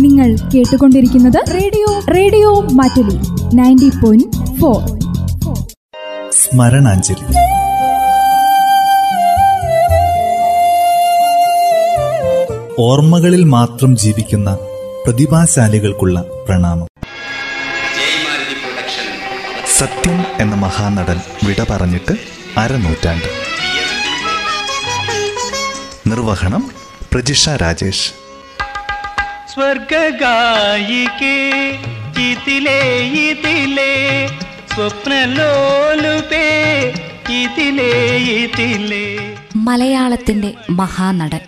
നിങ്ങൾ കേട്ടുകൊണ്ടിരിക്കുന്നത് radio radio Mattoli ninety point four. സ്മരണാഞ്ജലി. ഓർമ്മകളിൽ മാത്രം ജീവിക്കുന്ന പ്രതിഭാശാലികൾക്കുള്ള പ്രണാമം. സത്യം എന്ന മഹാനടൻ വിട പറഞ്ഞിട്ട് അരനൂറ്റാണ്ട്. നിർവഹണം പ്രജിഷ രാജേഷ്. സ്വർഗായികേ ഇതിലേ ഇതിലേ സ്വപ്നലോലുപേ ഇതിലേ ഇതിലേ. മലയാളത്തിന്റെ മഹാനടൻ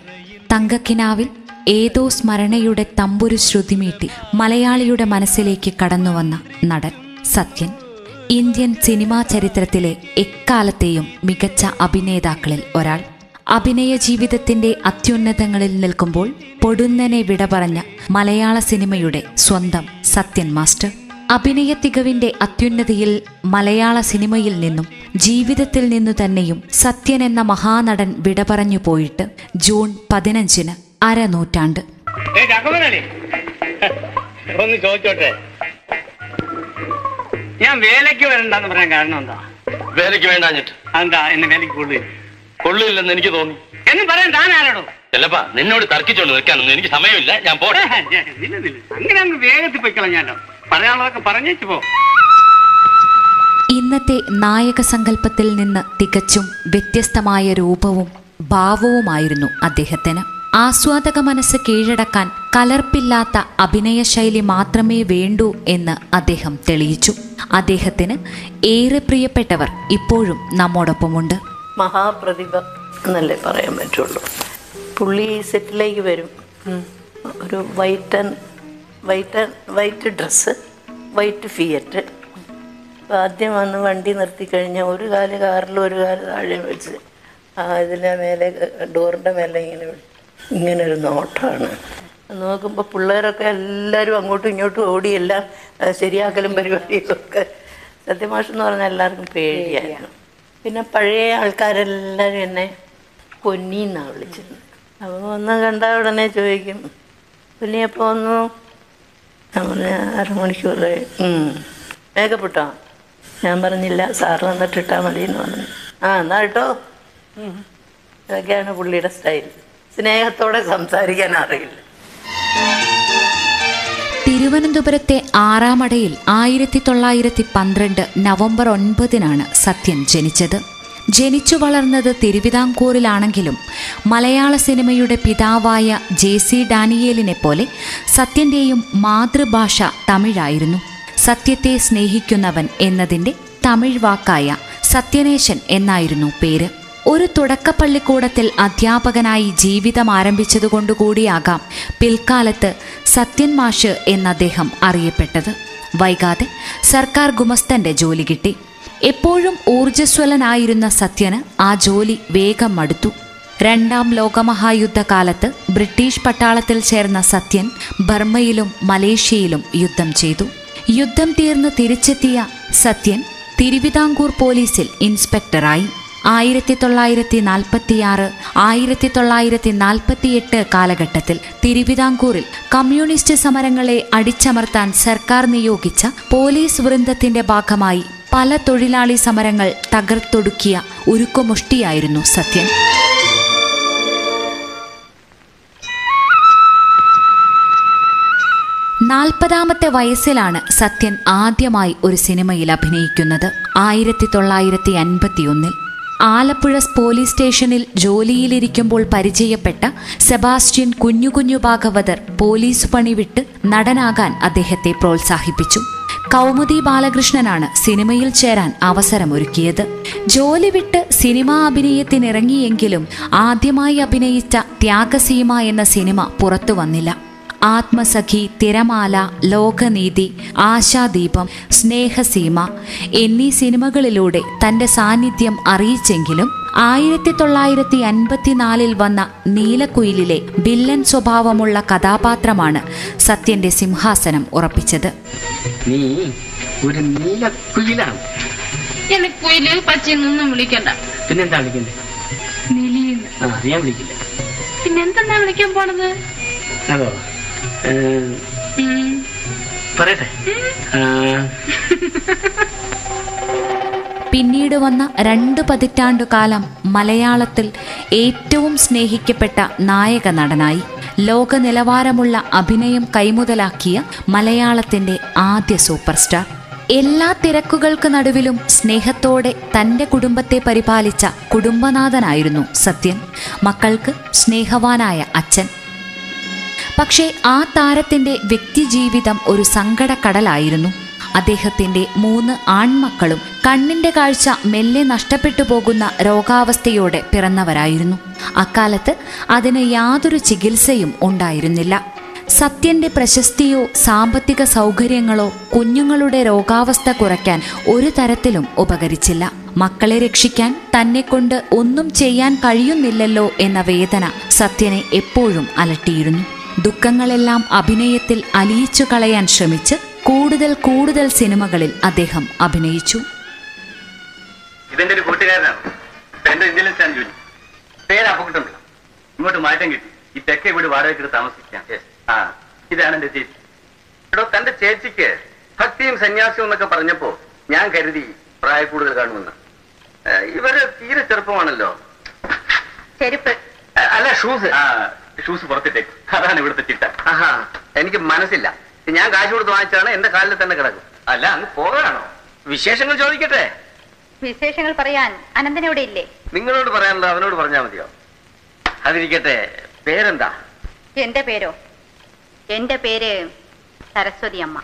തങ്കക്കിനാവിൽ ഏതോ സ്മരണയുടെ തമ്പുരു ശ്രുതിമീട്ടി മലയാളിയുടെ മനസ്സിലേക്ക് കടന്നുവന്ന നടൻ സത്യൻ. ഇന്ത്യൻ സിനിമാ ചരിത്രത്തിലെ എക്കാലത്തെയും മികച്ച അഭിനേതാക്കളിൽ ഒരാൾ. അഭിനയ ജീവിതത്തിന്റെ അത്യുന്നതങ്ങളിൽ നിൽക്കുമ്പോൾ പൊടുന്നനെ വിട പറഞ്ഞ മലയാള സിനിമയുടെ സ്വന്തം സത്യൻ മാസ്റ്റർ. അഭിനയ തികവിന്റെ അത്യുന്നതിയിൽ മലയാള സിനിമയിൽ നിന്നും ജീവിതത്തിൽ നിന്നു തന്നെയും സത്യൻ എന്ന മഹാനടൻ വിട പറഞ്ഞു പോയിട്ട് ജൂൺ പതിനഞ്ചിന് അരനൂറ്റാണ്ട്. ഒന്ന് ചോദിച്ചോട്ടെ. ഞാൻ വേലയ്ക്ക് വരണ്ടെന്ന് പറയാൻ കാരണം എന്താ? വേലയ്ക്ക് വേണ്ട എന്താ എന്നെ വേലയ്ക്ക് കൊള്ളില്ല കൊള്ളില്ലെന്ന് എനിക്ക് തോന്നി. എന്ന് പറയാൻ താൻ ആരോടോ? ചെല്ലപ്പാ നിന്നോട് തർക്കിച്ചോണ്ട് നിൽക്കാനൊന്നും എനിക്ക് സമയമില്ല. ഞാൻ പോട്ടെ. അങ്ങനെ അങ്ങ് വേഗത്തിൽ പോയിക്കളാം ഞാൻ പറയാനുള്ളതൊക്കെ പറഞ്ഞേച്ചു പോ. ഇന്നത്തെ നായക സങ്കല്പത്തിൽ നിന്ന് തികച്ചും വ്യത്യസ്തമായ രൂപവും ഭാവവുമായിരുന്നു അദ്ദേഹത്തിന്. ആസ്വാദക മനസ്സ് കീഴടക്കാൻ കലർപ്പില്ലാത്ത അഭിനയശൈലി മാത്രമേ വേണ്ടൂ എന്ന് അദ്ദേഹം തെളിയിച്ചു. അദ്ദേഹത്തിന് ഏറെ പ്രിയപ്പെട്ടവർ ഇപ്പോഴും നമ്മോടൊപ്പമുണ്ട്. മഹാപ്രതിഭ എന്നല്ലേ പറയാൻ പറ്റുള്ളൂ. പുള്ളി സെറ്റിലേക്ക് വരും. ഒരു white and white and white dress white Fiat ആദ്യം വന്ന് വണ്ടി നിർത്തി കഴിഞ്ഞാൽ ഒരു കാൽ കാറിൽ ഒരു കാൽ താഴെ വെച്ച് ആ ഇതിന്റെ മേലെ ഡോറിന്റെ മേലെ ഇങ്ങനെ ഇങ്ങനെ ഒരു നോട്ടമാണ് നോക്കുമ്പോൾ പിള്ളേരൊക്കെ എല്ലാവരും അങ്ങോട്ടും ഇങ്ങോട്ടും ഓടി എല്ലാം ശരിയാക്കലും പരിപാടികളൊക്കെ. സത്യമാഷെന്ന് എന്ന് പറഞ്ഞാൽ എല്ലാവർക്കും പേടിയായിരുന്നു. പിന്നെ പഴയ ആൾക്കാരെല്ലാവരും എന്നെ പൊന്നി എന്നാണ് വിളിച്ചിരുന്നത് അപ്പോൾ ഒന്ന് കണ്ട ഉടനെ ചോദിക്കും പൊന്നിയപ്പോൾ ഒന്ന് അരമണിക്കൂർ വേഗപ്പെട്ടോ അരമണിക്കൂറായി. മേക്കപ്പെട്ടോ ഞാൻ പറഞ്ഞില്ല സാറ് വന്നിട്ട് ഇട്ടാൽ മതി എന്ന് പറഞ്ഞു. ആ എന്നാ കേട്ടോ ഇതൊക്കെയാണ് പുള്ളിയുടെ സ്റ്റൈൽ. സ്നേഹത്തോടെ സംസാരിക്കാൻ അറിയില്ല. തിരുവനന്തപുരത്തെ ആറാമടയിൽ ആയിരത്തി തൊള്ളായിരത്തി പന്ത്രണ്ട് നവംബർ ഒൻപതിനാണ് സത്യൻ ജനിച്ചത്. ജനിച്ചു വളർന്നത് തിരുവിതാംകൂറിലാണെങ്കിലും മലയാള സിനിമയുടെ പിതാവായ ജെ സി ഡാനിയേലിനെ പോലെ സത്യന്റെയും മാതൃഭാഷ തമിഴായിരുന്നു. സത്യത്തെ സ്നേഹിക്കുന്നവൻ എന്നതിന്റെ തമിഴ് വാക്കായ സത്യനേശൻ എന്നായിരുന്നു പേര്. ഒരു തുടക്കപ്പള്ളിക്കൂടത്തിൽ അധ്യാപകനായി ജീവിതം ആരംഭിച്ചതുകൊണ്ടുകൂടിയാകാം പിൽക്കാലത്ത് സത്യൻ മാഷ് എന്നദ്ദേഹം അറിയപ്പെട്ടത്. വൈകാതെ സർക്കാർ ഗുമസ്തന്റെ ജോലി കിട്ടി. എപ്പോഴും ഊർജസ്വലനായിരുന്ന സത്യന് ആ ജോലി വേഗം മടുത്തു. രണ്ടാം ലോകമഹായുദ്ധകാലത്ത് ബ്രിട്ടീഷ് പട്ടാളത്തിൽ ചേർന്ന സത്യൻ ബർമ്മയിലും മലേഷ്യയിലും യുദ്ധം ചെയ്തു. യുദ്ധം തീർന്ന് തിരിച്ചെത്തിയ സത്യൻ തിരുവിതാംകൂർ പോലീസിൽ ഇൻസ്പെക്ടറായി. ആയിരത്തി തൊള്ളായിരത്തി നാൽപ്പത്തിയാറ് ആയിരത്തി തൊള്ളായിരത്തി നാൽപ്പത്തിയെട്ട് കാലഘട്ടത്തിൽ തിരുവിതാംകൂറിൽ കമ്മ്യൂണിസ്റ്റ് സമരങ്ങളെ അടിച്ചമർത്താൻ സർക്കാർ നിയോഗിച്ച പോലീസ് വൃന്ദത്തിന്റെ ഭാഗമായി പല തൊഴിലാളി സമരങ്ങൾ തകർത്തൊടുക്കിയ ഉരുക്കുമുഷ്ടിയായിരുന്നു സത്യൻ. നാൽപ്പതാമത്തെ വയസ്സിലാണ് സത്യൻ ആദ്യമായി ഒരു സിനിമയിൽ അഭിനയിക്കുന്നത്. ആയിരത്തി തൊള്ളായിരത്തി അൻപത്തിയൊന്നിൽ ആലപ്പുഴ പോലീസ് സ്റ്റേഷനിൽ ജോലിയിലിരിക്കുമ്പോൾ പരിചയപ്പെട്ട സെബാസ്റ്റ്യൻ കുഞ്ഞു കുഞ്ഞു ഭാഗവതർ പോലീസ് പണി വിട്ട് നടനാകാൻ അദ്ദേഹത്തെ പ്രോത്സാഹിപ്പിച്ചു. കൗമുദി ബാലകൃഷ്ണനാണ് സിനിമയിൽ ചേരാൻ അവസരമൊരുക്കിയത്. ജോലി വിട്ട് സിനിമാ അഭിനയത്തിനിറങ്ങിയെങ്കിലും ആദ്യമായി അഭിനയിച്ച ത്യാഗസീമ എന്ന സിനിമ പുറത്തു വന്നില്ല. ആത്മസഖി തിരമാല ലോകനീതി ആശാദീപം സ്നേഹസീമ എന്നീ സിനിമകളിലൂടെ തന്റെ സാന്നിധ്യം അറിയിച്ചെങ്കിലും ആയിരത്തി തൊള്ളായിരത്തി അൻപത്തിനാലിൽ വന്ന നീലക്കുയിലിലെ വില്ലൻ സ്വഭാവമുള്ള കഥാപാത്രമാണ് സത്യന്റെ സിംഹാസനം ഉറപ്പിച്ചത്. നീ ഒരു നീലക്കുയിലാണ്. എന്നെ കുയിൽ പച്ചയൊന്നും വിളിക്കണ്ട. പിന്നെന്താ വിളിക്കണ്ടേ? ഞാൻ വിളിക്കില്ല. പിന്നെന്തെന്നാ വിളിക്കാൻ പോണത്? അതോ. പറയട്ടെ. പിന്നീട് വന്ന രണ്ട് പതിറ്റാണ്ടു കാലം മലയാളത്തിൽ ഏറ്റവും സ്നേഹിക്കപ്പെട്ട നായക നടനായി ലോക നിലവാരമുള്ള അഭിനയം കൈമുതലാക്കിയ മലയാളത്തിന്റെ ആദ്യ സൂപ്പർ സ്റ്റാർ. എല്ലാ തിരക്കുകൾക്ക് നടുവിലും സ്നേഹത്തോടെ തന്റെ കുടുംബത്തെ പരിപാലിച്ച കുടുംബനാഥനായിരുന്നു സത്യൻ. മക്കൾക്ക് സ്നേഹവാനായ അച്ഛൻ. പക്ഷേ ആ താരത്തിന്റെ വ്യക്തിജീവിതം ഒരു സങ്കടക്കടലായിരുന്നു. അദ്ദേഹത്തിന്റെ മൂന്ന് ആൺമക്കളും കണ്ണിന്റെ കാഴ്ച മെല്ലെ നഷ്ടപ്പെട്ടു പോകുന്ന രോഗാവസ്ഥയോടെ പിറന്നവരായിരുന്നു. അക്കാലത്ത് അതിന് യാതൊരു ചികിത്സയും ഉണ്ടായിരുന്നില്ല. സത്യന്റെ പ്രശസ്തിയോ സാമ്പത്തിക സൗകര്യങ്ങളോ കുഞ്ഞുങ്ങളുടെ രോഗാവസ്ഥ കുറയ്ക്കാൻ ഒരു തരത്തിലും ഉപകരിച്ചില്ല. മക്കളെ രക്ഷിക്കാൻ തന്നെക്കൊണ്ട് ഒന്നും ചെയ്യാൻ കഴിയുന്നില്ലല്ലോ എന്ന വേദന സത്യനെ എപ്പോഴും അലട്ടിയിരുന്നു. ദുഃഖങ്ങളെല്ലാം അഭിനയത്തിൽ അലിയിച്ചു കളയാൻ ശ്രമിച്ച് കൂടുതൽ കൂടുതൽ സിനിമകളിൽ അദ്ദേഹം അഭിനയിച്ചു. ഇതെന്റെ ഒരു കൂട്ടുകാരനാണ് എന്റെ ജോലി. പേര് അപ്പക്കുട്ടുണ്ട് ഇങ്ങോട്ട് മാറ്റം കിട്ടി. ഈ തെക്കേ വീട് വാടകയ്ക്ക് താമസിക്കാം. ആ ഇതാണ് എന്റെ ചേച്ചി. എടോ തന്റെ ചേച്ചിക്ക് ഭക്തിയും സന്യാസവും എന്നൊക്കെ പറഞ്ഞപ്പോ ഞാൻ കരുതി പ്രായ കൂടുതൽ കാണുമെന്ന്. ഇവർ തീരെ ചെറുപ്പമാണല്ലോ. ചെരുപ്പ്. അല്ല ഷൂസ്. ആ ഷൂസ് പുറത്തിട്ടേക്ക്. അതാണ് ഇവിടുത്തെ ചിട്ട. ആഹാ എനിക്ക് മനസ്സില്ല. ഞാൻ കാശ് കൊടുത്ത് വാങ്ങിച്ചാണ് എന്റെ കാലിൽ തന്നെ കിടക്കും. അല്ല അങ്ങ് പോകാണോ? വിശേഷങ്ങൾ ചോദിക്കട്ടെ? വിശേഷങ്ങൾ പറയാൻ അനന്തനോട് ഇല്ലേ? നിങ്ങളോട് പറയാനുള്ളത് അവനോട് പറഞ്ഞാൽ മതിയോ? അതിരിക്കട്ടെ പേരെന്താ? എന്റെ പേരോ? എന്റെ പേര് സരസ്വതി അമ്മ.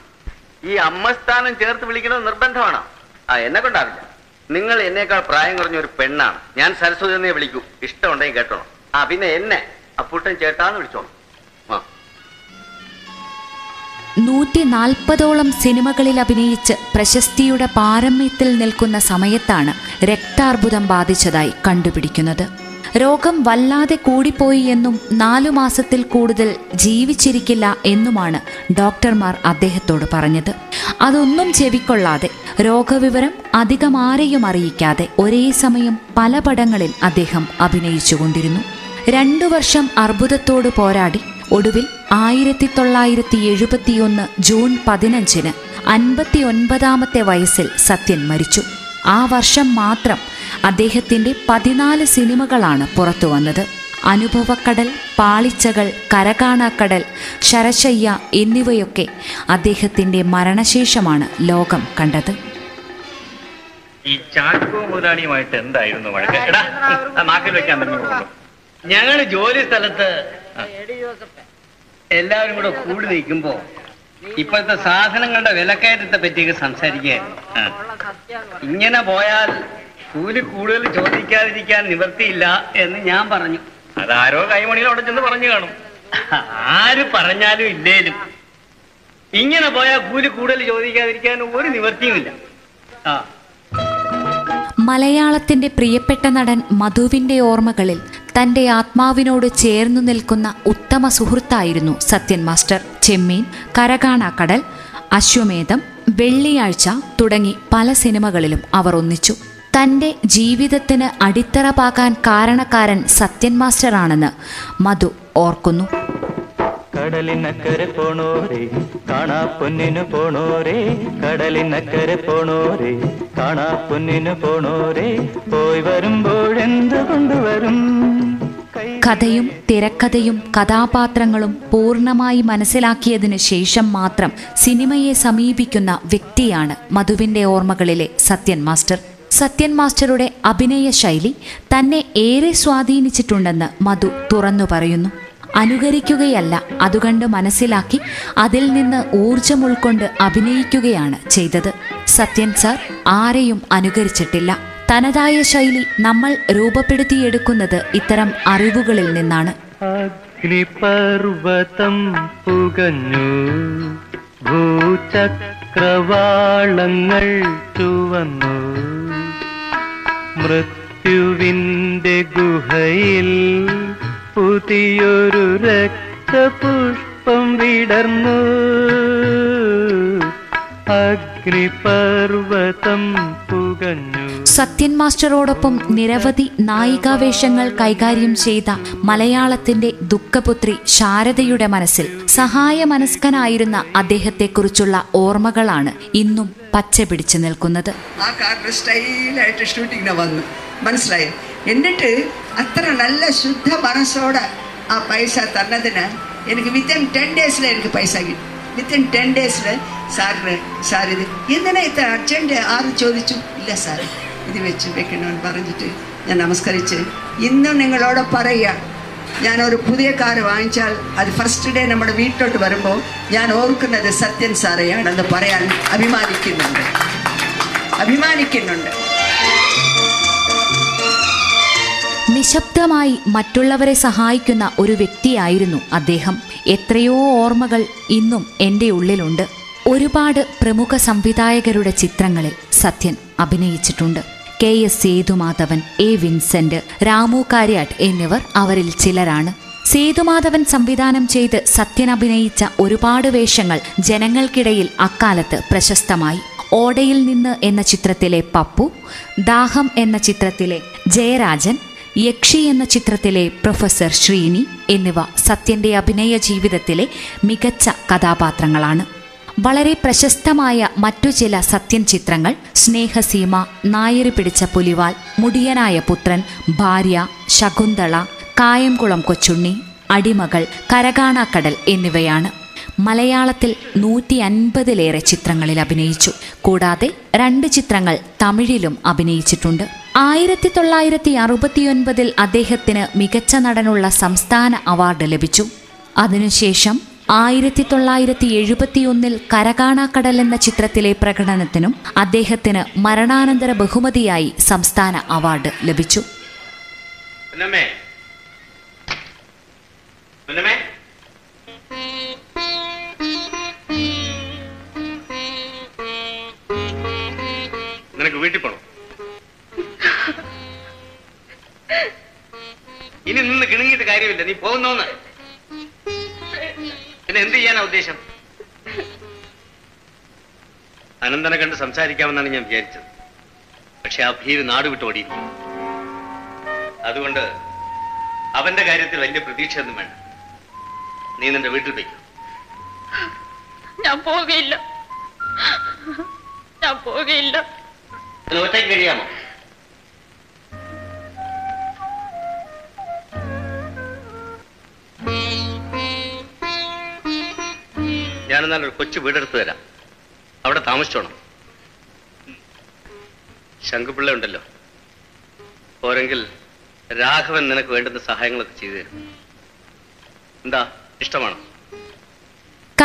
ഈ അമ്മസ്ഥാനം ചേർത്ത് വിളിക്കുന്നത് നിർബന്ധമാണോ? ആ എന്നെ കൊണ്ടാവില്ല. നിങ്ങൾ എന്നേക്കാൾ പ്രായം കുറഞ്ഞ ഒരു പെണ്ണാണ്. ഞാൻ സരസ്വതി എന്നേ വിളിക്കൂ. ഇഷ്ടമുണ്ടെങ്കിൽ കേട്ടോ ആ പിന്നെ എന്നെ അപ്പൂട്ടൻ ചേട്ടാന്ന് വിളിച്ചോണം നൂറ്റി നാൽപ്പതോളം സിനിമകളിൽ അഭിനയിച്ച് പ്രശസ്തിയുടെ പാരമ്യത്തിൽ നിൽക്കുന്ന സമയത്താണ് രക്താർബുദം ബാധിച്ചതായി കണ്ടുപിടിക്കുന്നത്. രോഗം വല്ലാതെ കൂടിപ്പോയി എന്നും നാലു മാസത്തിൽ കൂടുതൽ ജീവിച്ചിരിക്കില്ല എന്നുമാണ് ഡോക്ടർമാർ അദ്ദേഹത്തോട് പറഞ്ഞത്. അതൊന്നും ചെവിക്കൊള്ളാതെ രോഗവിവരം അധികം ആരെയും അറിയിക്കാതെ ഒരേ സമയം പല പടങ്ങളിൽ അദ്ദേഹം അഭിനയിച്ചുകൊണ്ടിരുന്നു. രണ്ടു വർഷം അർബുദത്തോട് പോരാടി ഒടുവിൽ ആയിരത്തി തൊള്ളായിരത്തി എഴുപത്തിയൊന്ന് ജൂൺ പതിനഞ്ചിന് അൻപത്തി ഒൻപതാമത്തെ വയസ്സിൽ സത്യൻ മരിച്ചു. ആ വർഷം മാത്രം അദ്ദേഹത്തിന്റെ പതിനാല് സിനിമകളാണ് പുറത്തു വന്നത്. അനുഭവക്കടൽ പാളിച്ചകൾ കരകാണാക്കടൽ ശരശയ്യ എന്നിവയൊക്കെ അദ്ദേഹത്തിന്റെ മരണശേഷമാണ് ലോകം കണ്ടത്. ഈ ചാക്കോ മുതലാളിയുമായിട്ട് എന്തായിരുന്നു വഴക്ക്? എടാ ആ നാക്കിൽ വെക്കാൻ ഞങ്ങൾ ജോലി സ്ഥലത്ത് എല്ലാവരും കൂടെ കൂടി നിൽക്കുമ്പോ ഇപ്പോഴത്തെ സാധനങ്ങളുടെ വിലക്കയറ്റത്തെ പറ്റിയൊക്കെ സംസാരിക്കുകയായിരുന്നു ഇങ്ങനെ പോയാൽ കൂലി കൂടുതൽ ചോദിക്കാതിരിക്കാൻ നിവർത്തിയില്ല എന്ന് ഞാൻ പറഞ്ഞു. അതാരോ കൈമണിയിൽ അവിടെ ചെന്ന് പറഞ്ഞു കാണും. ആര് പറഞ്ഞാലും ഇല്ലേലും. ഇങ്ങനെ പോയാൽ കൂലി കൂടുതൽ ചോദിക്കാതിരിക്കാൻ ഒരു നിവർത്തിയുമില്ല ആ. മലയാളത്തിന്റെ പ്രിയപ്പെട്ട നടൻ മധുവിന്റെ ഓർമ്മകളിൽ തന്റെ ആത്മാവിനോട് ചേർന്നു നിൽക്കുന്ന ഉത്തമ സുഹൃത്തായിരുന്നു സത്യൻ മാസ്റ്റർ. ചെമ്മീൻ കരകാണാക്കടൽ അശ്വമേധം വെള്ളിയാഴ്ച തുടങ്ങി പല സിനിമകളിലും അവർ ഒന്നിച്ചു. തന്റെ ജീവിതത്തിന് അടിത്തറ പാകാൻ കാരണക്കാരൻ സത്യൻ മാസ്റ്ററാണെന്ന് മധു ഓർക്കുന്നു. കടലിനക്കരെ പോണോരേ കാണാ പൊന്നിനു പോണോരേ കടലിനക്കരെ പോണോരേ കാണാ പൊന്നിനു പോണോരേ പോയി വരുമ്പോഴെന്ത് കൊണ്ടുവരും? കഥയും തിരക്കഥയും കഥാപാത്രങ്ങളും പൂർണമായി മനസ്സിലാക്കിയതിനു ശേഷം മാത്രം സിനിമയെ സമീപിക്കുന്ന വ്യക്തിയാണ് മധുവിന്റെ ഓർമ്മകളിലെ സത്യൻ മാസ്റ്റർ. സത്യൻ മാസ്റ്ററുടെ അഭിനയ ശൈലി തന്നെ ഏറെ സ്വാധീനിച്ചിട്ടുണ്ടെന്ന് മധു തുറന്നു പറയുന്നു. അനുകരിക്കുകയല്ല. അതുകണ്ട് മനസ്സിലാക്കി അതിൽ നിന്ന് ഊർജം ഉൾക്കൊണ്ട് അഭിനയിക്കുകയാണ് ചെയ്തത്. സത്യൻ സാർ ആരെയും അനുകരിച്ചിട്ടില്ല. തനതായ ശൈലി നമ്മൾ രൂപപ്പെടുത്തിയെടുക്കുന്നത് ഇത്തരം അറിവുകളിൽ നിന്നാണ്. അഗ്നിപർവതം പുകഞ്ഞു. ഭൂചക്രവാളങ്ങൾ ചുവന്നു. മൃത്യുവിന്റെ ഗുഹയിൽ പുതിയൊരു രക്തപുഷ്പം വിടർന്നു. അഗ്നിപർവതം പുകഞ്ഞു. സത്യൻ മാസ്റ്ററോടൊപ്പം നിരവധി നായികാവേഷങ്ങൾ കൈകാര്യം ചെയ്ത മലയാളത്തിന്റെ ദുഃഖപുത്രി ശാരദയുടെ മനസ്സിൽ സഹായ മനസ്കനായിരുന്ന അദ്ദേഹത്തെക്കുറിച്ചുള്ള ഓർമ്മകളാണ് ഇന്നും പച്ച പിടിച്ചു നിൽക്കുന്നത്. ആ സ്റ്റൈലായിട്ട് ഷൂട്ടിങ്ങിന് വന്നു. മനസ്സിലായി? എന്നിട്ട് അത്ര നല്ല ശുദ്ധ മനസ്സോടെ ആ പൈസ തന്നതിന് എനിക്ക് വിത്തിൻ ടെൻ ഡേയ്സിൽ എനിക്ക് പൈസ കിട്ടും. വിത്തിൻ ടെൻ ഡേയ്സിൽ സാറിന് സാർ ഇത് എന്തിനാ ഇത്ര അർജന്റ് ആറ് ചോദിച്ചു? ഇല്ല സാർ ഇത് വെച്ച് വെക്കണമെന്ന് പറഞ്ഞിട്ട് ഞാൻ നമസ്കരിച്ച് ഇന്നും നിങ്ങളോട് പറയുക. ഞാനൊരു പുതിയ കാർ വാങ്ങിച്ചാൽ അത് ഫസ്റ്റ് ഡേ നമ്മുടെ വീട്ടിലോട്ട് വരുമ്പോൾ ഞാൻ ഓർക്കുന്നത് സത്യൻ സാറെയാണെന്ന് പറയാൻ അഭിമാനിക്കുന്നുണ്ട്. അഭിമാനിക്കുന്നുണ്ട്. നിശബ്ദമായി മറ്റുള്ളവരെ സഹായിക്കുന്ന ഒരു വ്യക്തിയായിരുന്നു അദ്ദേഹം. എത്രയോ ഓർമ്മകൾ ഇന്നും എന്റെ ഉള്ളിലുണ്ട്. ഒരുപാട് പ്രമുഖ സംവിധായകരുടെ ചിത്രങ്ങളിൽ സത്യൻ അഭിനയിച്ചിട്ടുണ്ട്. K S Sethumadhavan A Vincent Ramu Kariat എന്നിവർ അവരിൽ ചിലരാണ്. സേതുമാധവൻ സംവിധാനം ചെയ്ത് സത്യൻ അഭിനയിച്ച ഒരുപാട് വേഷങ്ങൾ ജനങ്ങൾക്കിടയിൽ അക്കാലത്ത് പ്രശസ്തമായി. ഓടയിൽ നിന്ന് എന്ന ചിത്രത്തിലെ പപ്പു ദാഹം എന്ന ചിത്രത്തിലെ ജയരാജൻ യക്ഷി എന്ന ചിത്രത്തിലെ പ്രൊഫസർ ശ്രീനി എന്നിവ സത്യന്റെ അഭിനയ ജീവിതത്തിലെ മികച്ച കഥാപാത്രങ്ങളാണ്. വളരെ പ്രശസ്തമായ മറ്റു ചില സത്യൻ ചിത്രങ്ങൾ സ്നേഹസീമ നായരി പിടിച്ച പുലിവാൽ മുടിയനായ പുത്രൻ ഭാര്യ ശകുന്തള കായംകുളം കൊച്ചുണ്ണി അടിമകൾ കരകാണാക്കടൽ എന്നിവയാണ്. മലയാളത്തിൽ നൂറ്റി അൻപതിലേറെ ചിത്രങ്ങളിൽ അഭിനയിച്ചു. കൂടാതെ രണ്ട് ചിത്രങ്ങൾ തമിഴിലും അഭിനയിച്ചിട്ടുണ്ട്. ആയിരത്തി തൊള്ളായിരത്തി അറുപത്തിയൊൻപതിൽ അദ്ദേഹത്തിന് മികച്ച നടനുള്ള സംസ്ഥാന അവാർഡ് ലഭിച്ചു. അതിനുശേഷം ആയിരത്തി തൊള്ളായിരത്തി എഴുപത്തിയൊന്നിൽ കരകാണാക്കടൽ എന്ന ചിത്രത്തിലെ പ്രകടനത്തിനും അദ്ദേഹത്തിന് മരണാനന്തര ബഹുമതിയായി സംസ്ഥാന അവാർഡ് ലഭിച്ചു. നിനക്ക് വീട്ടിൽ പോണം. ഇനി നിന്ന് കിണുങ്ങിയിട്ട് കാര്യമില്ല നീ പോകുന്നോന്ന്. പിന്നെ എന്ത് ചെയ്യാനാ ഉദ്ദേശം? അനന്തനെ കണ്ട് സംസാരിക്കാമെന്നാണ് ഞാൻ വിചാരിച്ചത്. പക്ഷെ ആ ഭീര് നാട് വിട്ട് ഓടിയിരിക്കും അതുകൊണ്ട് അവന്റെ കാര്യത്തിൽ വലിയ പ്രതീക്ഷയൊന്നും വേണ്ട. നീ നിന്റെ വീട്ടിൽ പോയിക്കോ ഞാൻ പോകയില്ല ഞാൻ പോകയില്ല ഒറ്റയ്ക്ക് കഴിയാമോ ഞാനെന്നാൽ ഒരു കൊച്ചു വീടെടുത്ത് തരാം. അവിടെ താമസിച്ചോണം. ശങ്കുപിള്ള ഉണ്ടല്ലോ. പോരെങ്കിൽ രാഘവൻ നിനക്ക് വേണ്ടുന്ന സഹായങ്ങളൊക്കെ ചെയ്തു തരും. എന്താ? ഇഷ്ടമാണോ?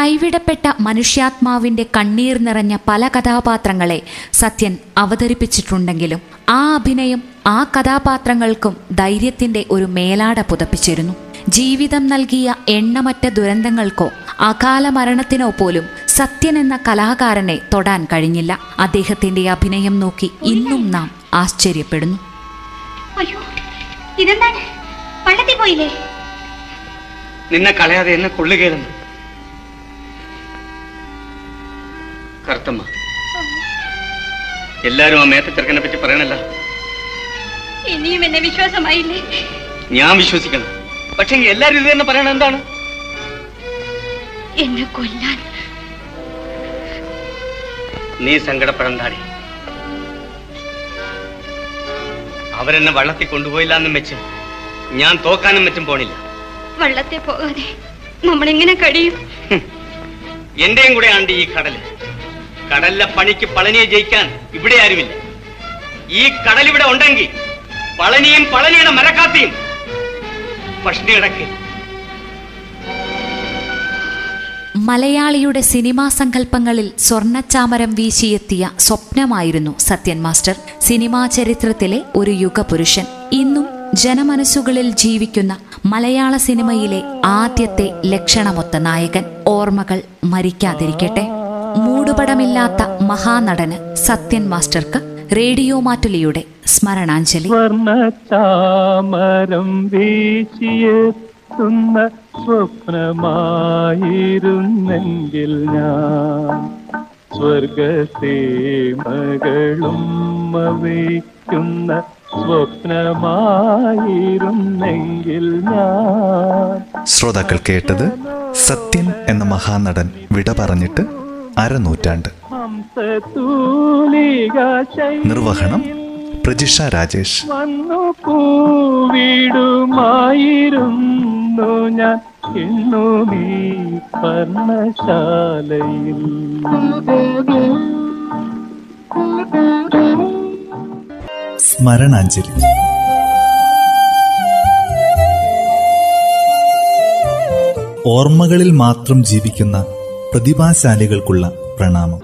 കൈവിടപ്പെട്ട മനുഷ്യാത്മാവിന്റെ കണ്ണീർ നിറഞ്ഞ പല കഥാപാത്രങ്ങളെ സത്യൻ അവതരിപ്പിച്ചിട്ടുണ്ടെങ്കിലും ആ അഭിനയം ആ കഥാപാത്രങ്ങൾക്കും ധൈര്യത്തിന്റെ ഒരു മേലാട പുതപ്പിച്ചിരുന്നു. ജീവിതം നൽകിയ എണ്ണമറ്റ ദുരന്തങ്ങൾക്കോ അകാല മരണത്തിനോ പോലും സത്യൻ എന്ന കലാകാരനെ തൊടാൻ കഴിഞ്ഞില്ല. അദ്ദേഹത്തിന്റെ അഭിനയം നോക്കി ഇന്നും നാം ആശ്ചര്യപ്പെടുന്നു. നിന്നെ കളയാതെ എന്നെ കൊള്ളുകയായിരുന്നു. കറുത്തമ്മ എല്ലാരും ആ മേത്ത ചെറുക്കനെ പറ്റി പറയണല്ല. ഇനിയും എന്നെ വിശ്വാസമായില്ലേ? ഞാൻ വിശ്വസിക്കണം. പക്ഷെ എല്ലാരും ഇത് തന്നെ പറയണ എന്താണ്? എന്നെ കൊല്ലാൻ. നീ സങ്കടപ്പെടണ്ടാടി. അവരെന്നെ വള്ളത്തിൽ കൊണ്ടുപോയില്ല എന്നും വെച്ച് ഞാൻ തോക്കാനും വെച്ചും പോണില്ല. വള്ളത്തെ പോകാതെ നമ്മളെങ്ങനെ കഴിയും? എന്റെയും കൂടെ ആണ്ടി ഈ കടൽ. കടലിലെ പണിക്ക് പളനിയെ ജയിക്കാൻ ഇവിടെ ആരുമില്ല. ഈ കടൽ ഇവിടെ ഉണ്ടെങ്കിൽ പളനിയും പളനിയുടെ മരക്കാത്തിയും പഷ്ണി മലയാളിയുടെ സിനിമാ സങ്കല്പങ്ങളിൽ സ്വർണച്ചാമരം വീശിയെത്തിയ സ്വപ്നമായിരുന്നു സത്യൻ മാസ്റ്റർ. സിനിമാ ചരിത്രത്തിലെ ഒരു യുഗപുരുഷൻ. ഇന്നും ജനമനസ്സുകളിൽ ജീവിക്കുന്ന മലയാള സിനിമയിലെ ആദ്യത്തെ ലക്ഷണമൊത്ത നായകൻ ഓർമ്മകൾ മരിക്കാതിരിക്കട്ടെ. മൂടുപടമില്ലാത്ത മഹാനടന് സത്യൻ മാസ്റ്റർക്ക് റേഡിയോ മാറ്റുലിയുടെ സ്മരണാഞ്ജലി. സ്വർണചാമരം വീശിയെത്തുന്ന സ്വപ്നമായിരുന്നെങ്കിൽ ഞാൻ സ്വർഗസേമകളും വയ്ക്കുന്ന സ്വപ്നമായിരുന്നെങ്കിൽ ഞാൻ ശ്രോതാക്കൾ കേട്ടത് സത്യൻ എന്ന മഹാനടൻ വിട പറഞ്ഞിട്ട് അരനൂറ്റാണ്ട്. നിർവഹണം പ്രജിഷ രാജേഷ്. വന്നു പൂവിടുമായിരുന്നു ഞാൻ. എണ്ണുമീ പർണശാലയിൽ സ്മരണാഞ്ജലി. ഓർമ്മകളിൽ മാത്രം ജീവിക്കുന്ന പ്രതിഭാശാലികൾക്കുള്ള പ്രണാമം.